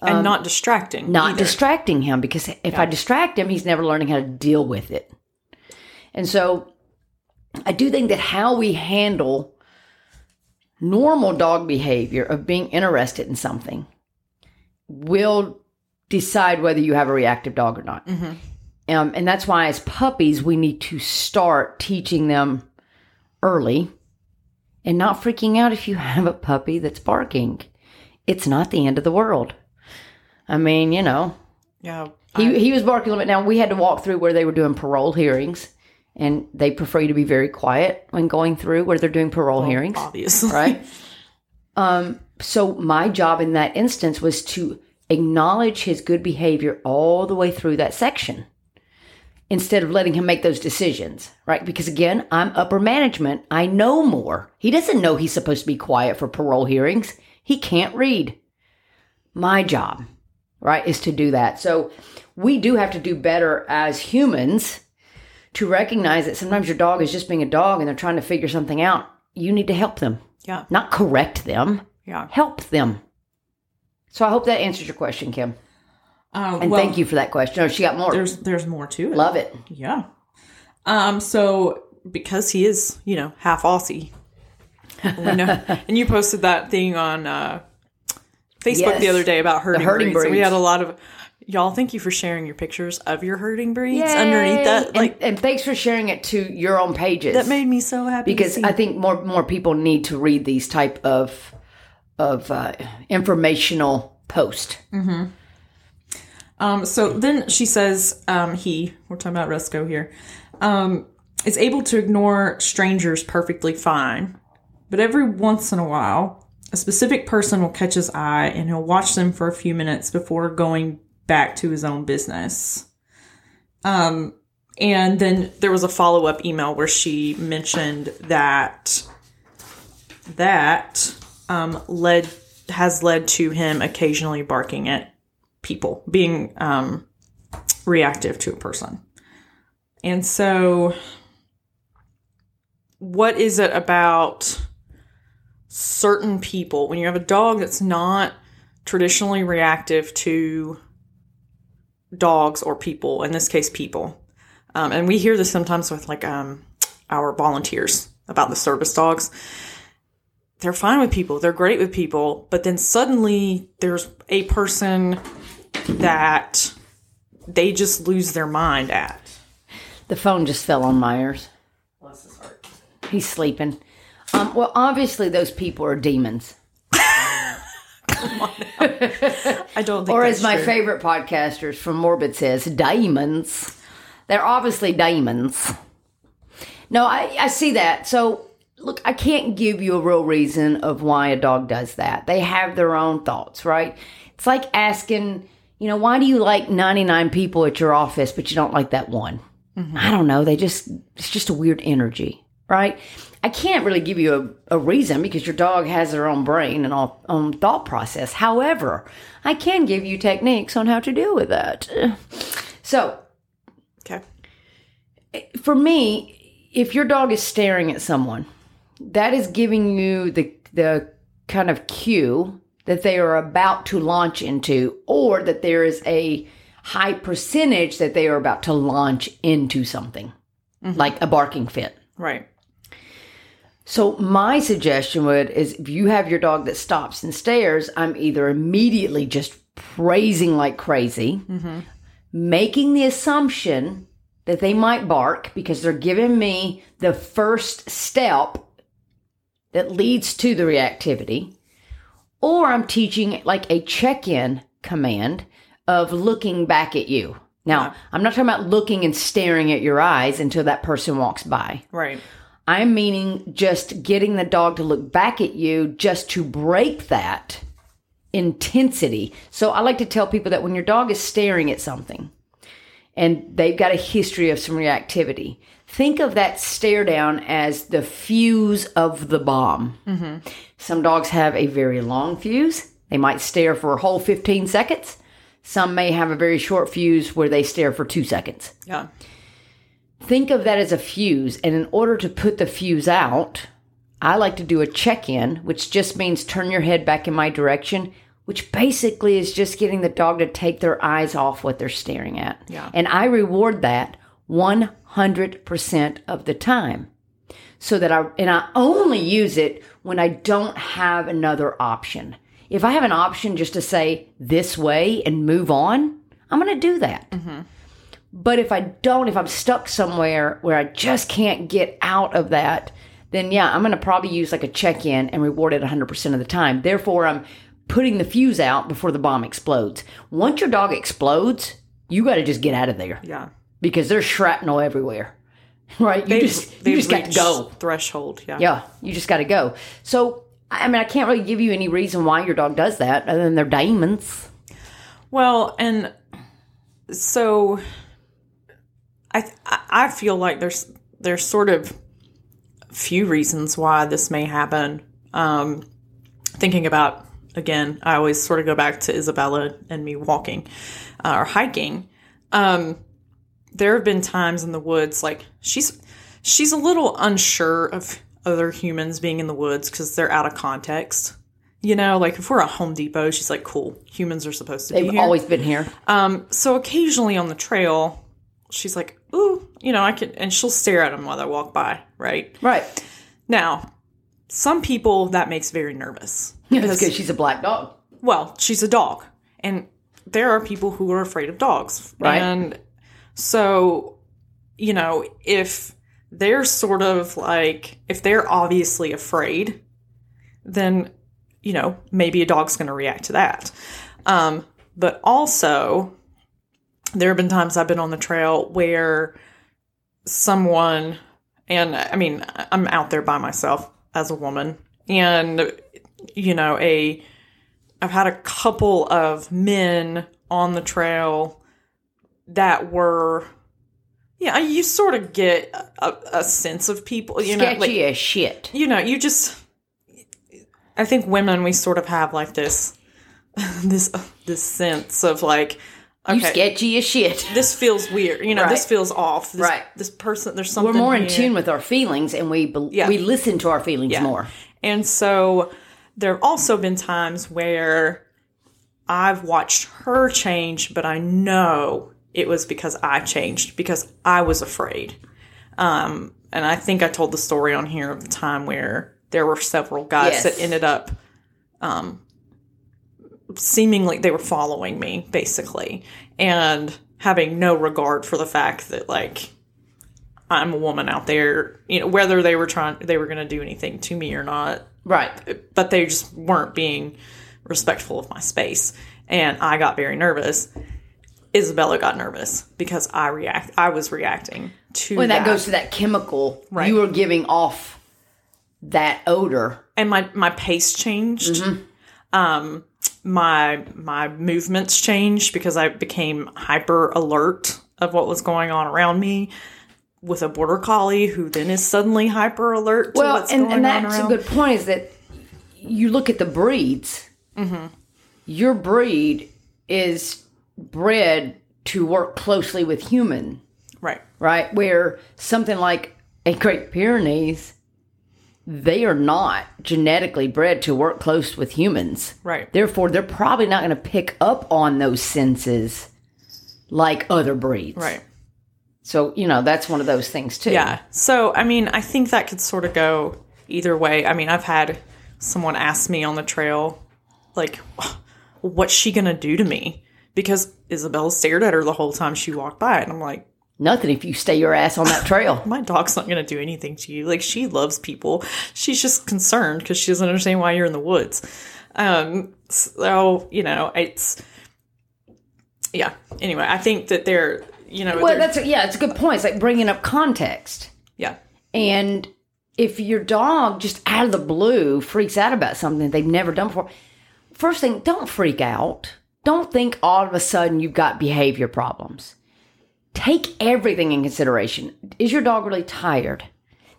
and not distracting, Um, not either. distracting him because if I distract him, he's never learning how to deal with it. And so I do think that how we handle normal dog behavior of being interested in something will decide whether you have a reactive dog or not. Um, and that's why, as puppies, we need to start teaching them early and not freaking out if you [LAUGHS] have a puppy that's barking. It's not the end of the world. I mean, you know, yeah, he, he was barking a little bit. Now, we had to walk through where they were doing parole hearings, and they prefer you to be very quiet when going through where they're doing parole hearings, obviously, right? Um, so my job in that instance was to acknowledge his good behavior all the way through that section instead of letting him make those decisions, right? Because again, I'm upper management. I know more. He doesn't know he's supposed to be quiet for parole hearings. He can't read. My job, right, is to do that. So we do have to do better as humans to recognize that sometimes your dog is just being a dog and they're trying to figure something out. You need to help them, Yeah. not correct them, Yeah. help them. So I hope that answers your question, Kim. Um, And well, thank you for that question. Oh, she got more. There's there's more to it. Love it. Yeah. Um. So because he is, you know, half Aussie, we know, [LAUGHS] and you posted that thing on uh, Facebook the other day about herding, herding breeds. and We had a lot of y'all. Thank you for sharing your pictures of your herding breeds underneath that. And- Like and, thanks for sharing it to your own pages. that made me so happy because to see. I think more more people need to read these type of of uh, informational post. Um, so then she says, um, he, we're talking about Resco here, um, is able to ignore strangers perfectly fine. But every once in a while, a specific person will catch his eye and he'll watch them for a few minutes before going back to his own business. Um, and then there was a follow up email where she mentioned that that um, led has led to him occasionally barking at people, being um, reactive to a person. And so, what is it about certain people when you have a dog that's not traditionally reactive to dogs or people, in this case, people? Um, and we hear this sometimes with like um, our volunteers about the service dogs they're fine with people, they're great with people, but then suddenly there's a person that they just lose their mind at. The phone just fell on Myers. Bless his heart. He's sleeping. Um, well, obviously those people are demons, [LAUGHS] I don't think or as my true. favorite podcasters from Morbid says, demons. They're obviously demons. No, I, I see that. So look, I can't give you a real reason of why a dog does that. They have their own thoughts, right? It's like asking, you know, why do you like 99 people at your office, but you don't like that one? Mm-hmm. I don't know. They just, it's just a weird energy, right? I can't really give you a, a reason because your dog has their own brain and all own thought process. However, I can give you techniques on how to deal with that. So, Okay. for me, if your dog is staring at someone, that is giving you the the kind of cue that they are about to launch into, or that there is a high percentage that they are about to launch into something, mm-hmm. like a barking fit. Right. So my suggestion would is if you have your dog that stops and stares, I'm either immediately just praising like crazy, mm-hmm. making the assumption that they might bark because they're giving me the first step that leads to the reactivity, or I'm teaching like a check-in command of looking back at you. Now, I'm not talking about looking and staring at your eyes until that person walks by. Right. I'm meaning just getting the dog to look back at you just to break that intensity. So I like to tell people that when your dog is staring at something and they've got a history of some reactivity, think of that stare down as the fuse of the bomb. Mm-hmm. Some dogs have a very long fuse. They might stare for a whole 15 seconds. Some may have a very short fuse where they stare for two seconds Yeah. think of that as a fuse. And in order to put the fuse out, I like to do a check in, which just means turn your head back in my direction, which basically is just getting the dog to take their eyes off what they're staring at. Yeah. And I reward that 100% of the time. So that I, and I only use it when I don't have another option. If I have an option just to say this way and move on, I'm going to do that. Mm-hmm. But if I don't, if I'm stuck somewhere where I just can't get out of that, then yeah, I'm going to probably use like a check in and reward it 100% of the time. Therefore, I'm putting the fuse out before the bomb explodes. Once your dog explodes, you got to just get out of there Yeah. Because there's shrapnel everywhere. [LAUGHS] Right? You just you they've just got to go. Threshold. Yeah. Yeah, you just got to go. So I mean, I can't really give you any reason why your dog does that other than they're demons. Well, and so I I feel like there's there's sort of few reasons why this may happen. Um, thinking about again, I always sort of go back to Isabella and me walking uh, or hiking. Um, there have been times in the woods like she's she's a little unsure of other humans being in the woods because they're out of context. You know, like if we're at Home Depot, she's like, "Cool, humans are supposed to be. They've be here." always been here. Um, so occasionally on the trail, she's like, "Ooh, you know, I can," and she'll stare at them while they walk by. Right Right. now, some people that makes very nervous. [LAUGHS] It's because she's a black dog. Well, she's a dog, and there are people who are afraid of dogs, Right. And so, you know, if they're sort of like if they're obviously afraid, then you know maybe a dog's going to react to that. Um, but also, there have been times I've been on the trail where someone, and I mean, I'm out there by myself as a woman, and you know, a I've had a couple of men on the trail that were, yeah, you sort of get a, a sense of people, you know, Sketchy like as shit. you know, you just. I think women we sort of have like this, [LAUGHS] this this sense of like, You okay, sketchy as shit. this feels weird. You know, this feels off. This, Right. This person, there's something. We're more in here. tune with our feelings, and we bel Yeah. we listen to our feelings more. And so there have also been times where I've watched her change, but I know it was because I changed because I was afraid. Um, and I think I told the story on here of the time where there were several guys Yes. that ended up um, seemingly they were following me basically and having no regard for the fact that like I'm a woman out there, you know, whether they were trying they were going to do anything to me or not, Right. but they just weren't being respectful of my space and I got very nervous. Isabella got nervous because I react I was reacting to When that that. goes to that chemical, Right. you were giving off that odor. and my my pace changed. Um, my my movements changed because I became hyper alert of what was going on around me. With a border collie who then is suddenly hyper alert to Well, what's and, and that's a good point. Is that you look at the breeds. Mm-hmm. Your breed is bred to work closely with human, right, right? Where something like a Great Pyrenees, they are not genetically bred to work close with humans. right, Therefore, they're probably not going to pick up on those senses like other breeds. right. So, you know, that's one of those things too. Yeah. So, I mean, I think that could sort of go either way. I mean, I've had someone ask me on the trail, like, what's she going to do to me? Because Isabella stared at her the whole time she walked by. And I'm like, Nothing if you stay your ass on that trail. [LAUGHS] my dog's not going to do anything to you. Like, she loves people. She's just concerned because she doesn't understand why you're in the woods. Um, so, you know, it's, yeah. Anyway, I think that they're, you know, well, that's a, yeah, it's a good point. It's like bringing up context. yeah. And if your dog just out of the blue freaks out about something they've never done before, first thing, don't freak out. Don't think all of a sudden you've got behavior problems. Take everything in consideration. Is your dog really tired?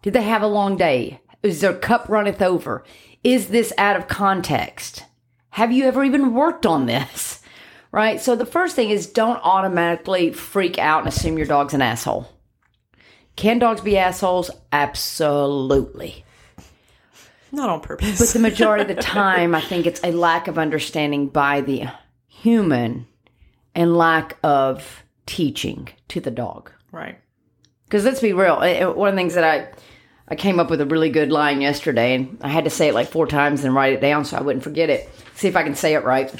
Did they have a long day? Is their cup runneth over? Is this out of context? Have you ever even worked on this? [LAUGHS] Right? So the first thing is don't automatically freak out and assume your dog's an asshole. Can dogs be assholes? Absolutely. Not on purpose. But the majority of the [LAUGHS] time, I think it's a lack of understanding by the human and lack of teaching to the dog. right. Because let's be real, eh, eh, one of the things that I I came up with a really good line yesterday, and I had to say it like four times and write it down so I wouldn't forget it. See if I can say it right.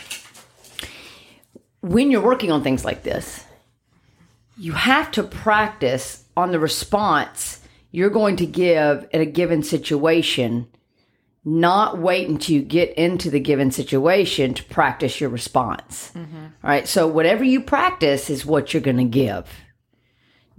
When you're working on things like this, you have to practice on the response you're going to give in a given situation, not wait until you get into the given situation to practice your response. Mm-hmm. All right. So, whatever you practice is what you're going to give.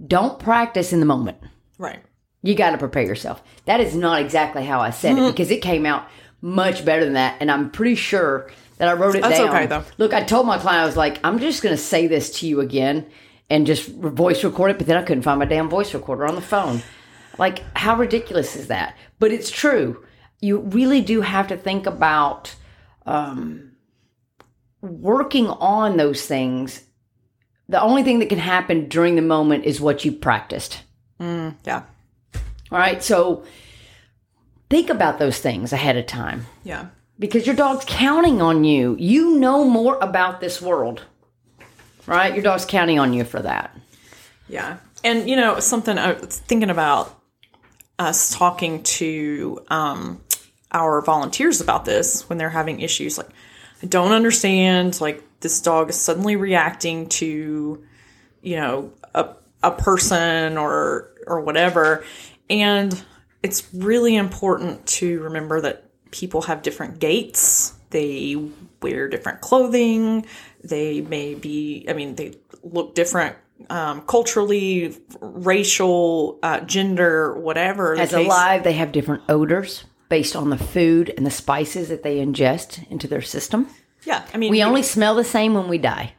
Don't practice in the moment. Right. You got to prepare yourself. That is not exactly how I said it mm-hmm. because it came out much better than that, and I'm pretty sure that I wrote it That's down. okay, though. Look, I told my client I was like, I'm just going to say this to you again and just voice record it, but then I couldn't find my damn voice recorder on the phone. Like, how ridiculous is that? But it's true. You really do have to think about um, working on those things. The only thing that can happen during the moment is what you practiced. Yeah. All right. So think about those things ahead of time Yeah. because your dog's counting on you. You know more about this world, right? Your dog's counting on you for that. Yeah. And, you know, something I was thinking about us talking to um, our volunteers about this when they're having issues. Like, I don't understand. Like, this dog is suddenly reacting to, you know, a, a person or or whatever. And it's really important to remember that people have different gaits. They wear different clothing. They may be, I mean, they look different um, culturally, racial, uh, gender, whatever. the As case- alive, they have different odors based on the food and the spices that they ingest into their system. Yeah. I mean, We only smell the same when we die.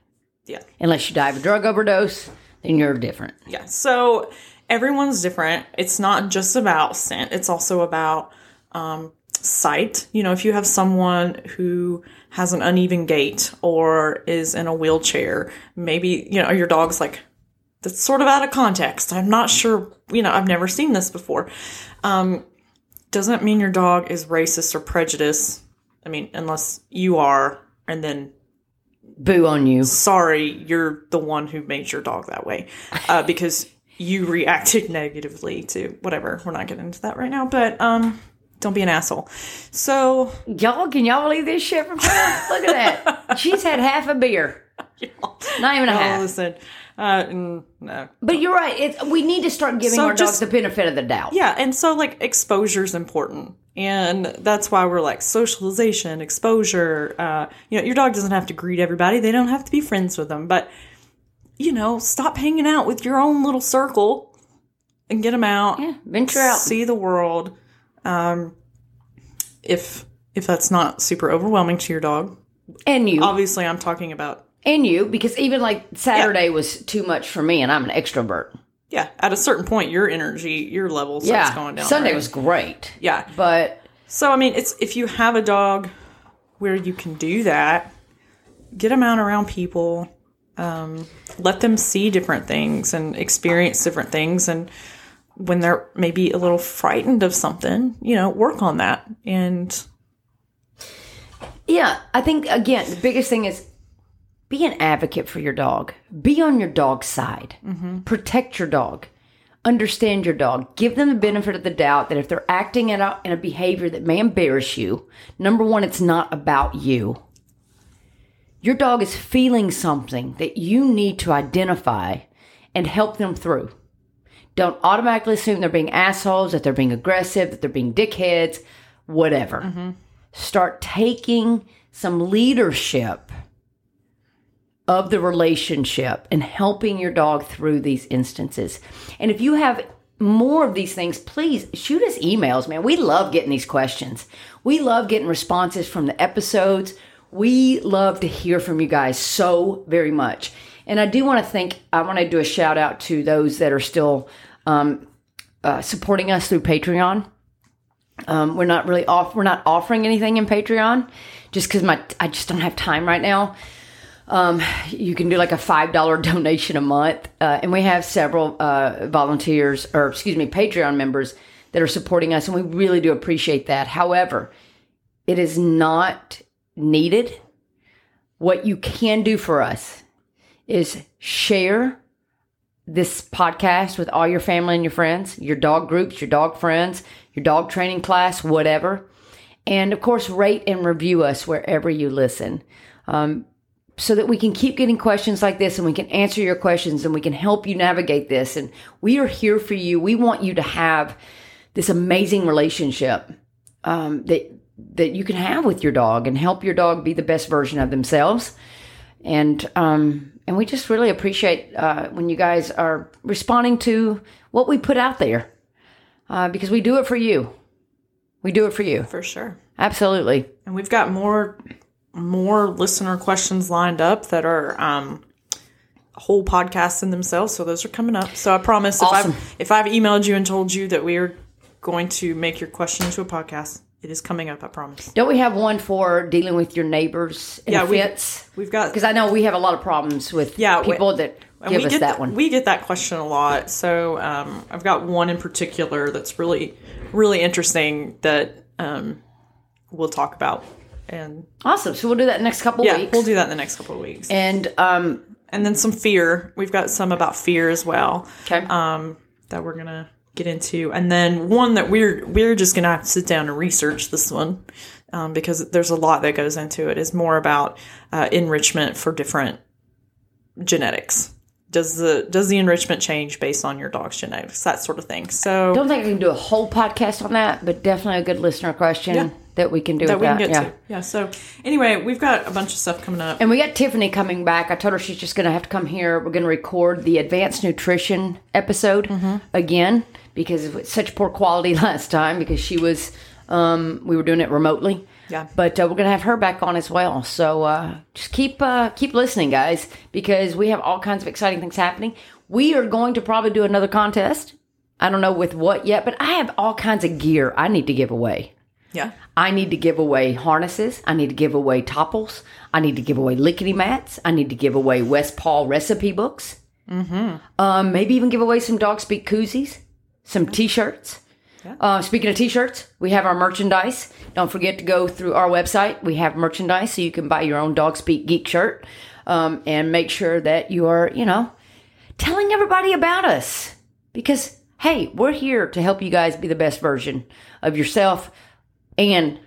yeah. Unless you die of a drug overdose, then you're different. Yeah. So everyone's different. It's not just about scent, it's also about um, sight. You know, if you have someone who has an uneven gait or is in a wheelchair, maybe, you know, your dog's like, that's sort of out of context. I'm not sure, you know, I've never seen this before. Um, doesn't mean your dog is racist or prejudiced. I mean, unless you are, and then Boo on you. sorry, you're the one who made your dog that way uh, [LAUGHS] because you reacted negatively to whatever. We're not getting into that right now, but um, don't be an asshole. So, Y'all, can y'all believe this shit from her? Look at that. [LAUGHS] She's had half a beer. [LAUGHS] Not even a half. listen, uh, no. But you're right. It's, we need to start giving So our just- dogs the benefit of the doubt. Yeah, and so like exposure is important. And that's why we're like socialization, exposure. Uh, you know, your dog doesn't have to greet everybody. They don't have to be friends with them. But, you know, stop hanging out with your own little circle and get them out. Yeah, venture out. see the world. Um, if if that's not super overwhelming to your dog, And you. obviously I'm talking about and you, because even like Saturday was too much for me, and I'm an extrovert. yeah. At a certain point, your energy, your level starts Yeah. going down. Sunday right? was great. yeah. But So I mean, it's if you have a dog where you can do that, get them out around people, um, let them see different things and experience different things, and when they're maybe a little frightened of something, you know, work on that and yeah, I think, again, the biggest thing is be an advocate for your dog, be on your dog's side, mm-hmm. protect your dog. Understand your dog. Give them the benefit of the doubt that if they're acting in a, in a behavior that may embarrass you, number one, it's not about you. Your dog is feeling something that you need to identify and help them through. Don't automatically assume they're being assholes, that they're being aggressive, that they're being dickheads, whatever. Mm-hmm. Start taking some leadership of the relationship and helping your dog through these instances. And if you have more of these things, please shoot us emails, man. We love getting these questions. We love getting responses from the episodes. We love to hear from you guys so very much. And I do want to thank, I want to do a shout out to those that are still um, uh, supporting us through Patreon. Um, we're not really off. We're not offering anything in Patreon, just because my I just don't have time right now. Um, you can do like a five dollar [LAUGHS] donation a month, uh, and we have several uh, volunteers or excuse me, Patreon members that are supporting us, and we really do appreciate that. However, it is not needed. What you can do for us is share this podcast with all your family and your friends, your dog groups, your dog friends, your dog training class, whatever. And of course, rate and review us wherever you listen um, so that we can keep getting questions like this and we can answer your questions and we can help you navigate this. And we are here for you. We want you to have this amazing relationship um, that that you can have with your dog and help your dog be the best version of themselves. And um, and we just really appreciate uh, when you guys are responding to what we put out there uh, because we do it for you. We do it for you. for sure. Absolutely. And we've got more more listener questions lined up that are um whole podcasts in themselves. So those are coming up. So I promise Awesome. if I've if I've emailed you and told you that we are going to make your question into a podcast, it is coming up, I promise. Don't we have one for dealing with your neighbors and Yeah, we-? We've got Because I know we have a lot of problems with Yeah, we- people that And give we us get that th- one. We get that question a lot. So um, I've got one in particular that's really, really interesting that um, we'll talk about. And awesome. So we'll do that next couple yeah, weeks. we'll do that in the next couple of weeks. and um, And then some fear. We've got some about fear as well okay. um, that we're gonna get into. And then one that we're we're just gonna have to sit down and research this one um, because there's a lot that goes into it. Is more about uh, enrichment for different genetics. Does the does the enrichment change based on your dog's genetics? That sort of thing. So don't think I can do a whole podcast on that, but definitely a good listener question Yeah. that we can do that with we can that. get yeah. to. Yeah. So anyway, we've got a bunch of stuff coming up. And we got Tiffany coming back. I told her she's just going to have to come here. We're going to record the advanced nutrition episode Mm-hmm. again because it was such poor quality [LAUGHS] last time because she was, um, we were doing it remotely. Yeah. But uh, we're going to have her back on as well. So uh, just keep uh, keep listening, guys, because we have all kinds of exciting things happening. We are going to probably do another contest. I don't know with what yet, but I have all kinds of gear I need to give away. Yeah. I need to give away harnesses. I need to give away Toppls. I need to give away lickety mats. I need to give away West Paw recipe books. Mm-hmm. Um, maybe even give away some dog speak koozies, some t-shirts. Uh, speaking of t-shirts, we have our merchandise. Don't forget to go through our website. We have merchandise, so you can buy your own dog speak geek shirt. Um, and make sure that you are, you know, telling everybody about us because hey, we're here to help you guys be the best version of yourself and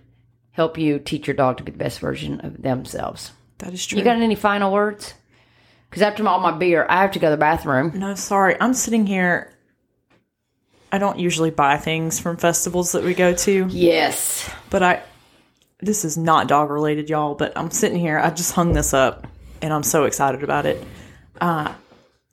help you teach your dog to be the best version of themselves. That is true. You got any final words? Because after all my beer, I have to go to the bathroom. no, sorry. I'm sitting here. I don't usually buy things from festivals that we go to. Yes. But I, this is not dog related, y'all. But I'm sitting here. I just hung this up, and I'm so excited about it. Uh,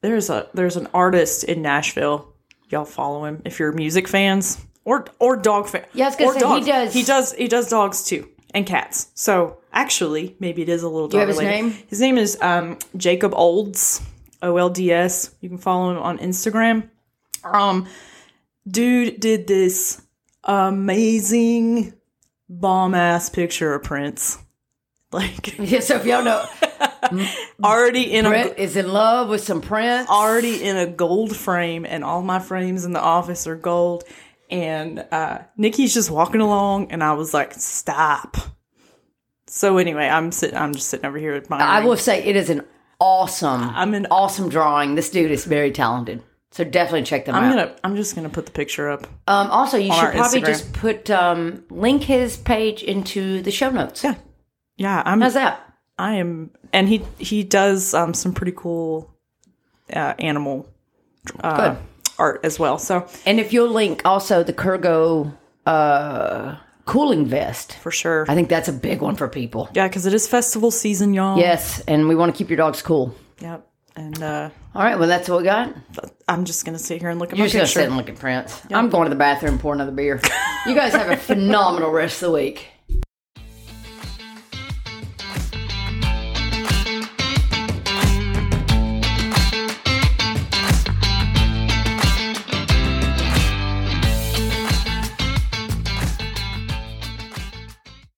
there's a there's an artist in Nashville. Y'all follow him if you're music fans or or dog fans. Yeah, I was gonna or say, he does- He does. He does dogs too and cats. So actually, maybe it is a little dog have his related. name? His name is um, Jacob Olds. O L D S. You can follow him on Instagram. Um, dude did this amazing bomb ass picture of Prince. Like [LAUGHS] Yeah, so if y'all know, [LAUGHS] already in a is in love with some Prince. already in a gold frame, and all my frames in the office are gold. And uh, Nikki's just walking along, and I was like, "Stop!" So anyway, I'm sitting. I'm just sitting over here admiring. I will say it is an awesome, I'm an- awesome drawing. This dude is very talented. So definitely check them out. I'm out. gonna. I'm just gonna put the picture up. Um, also, you our should probably Instagram. just put um, link his page into the show notes. Yeah, yeah. I'm. How's that? I am, and he he does um, some pretty cool uh, animal uh, Good. art as well. So And if you'll link also the Kurgo uh, cooling vest, for sure, I think that's a big one for people. yeah, because it is festival season, y'all. Yes, and we want to keep your dogs cool. Yep. And uh, All right, well, that's what we got. I'm just gonna sit here and look at You're my just going to sit and look at Prince. I'm going to the bathroom pour another beer. you guys have a [LAUGHS] phenomenal rest of the week.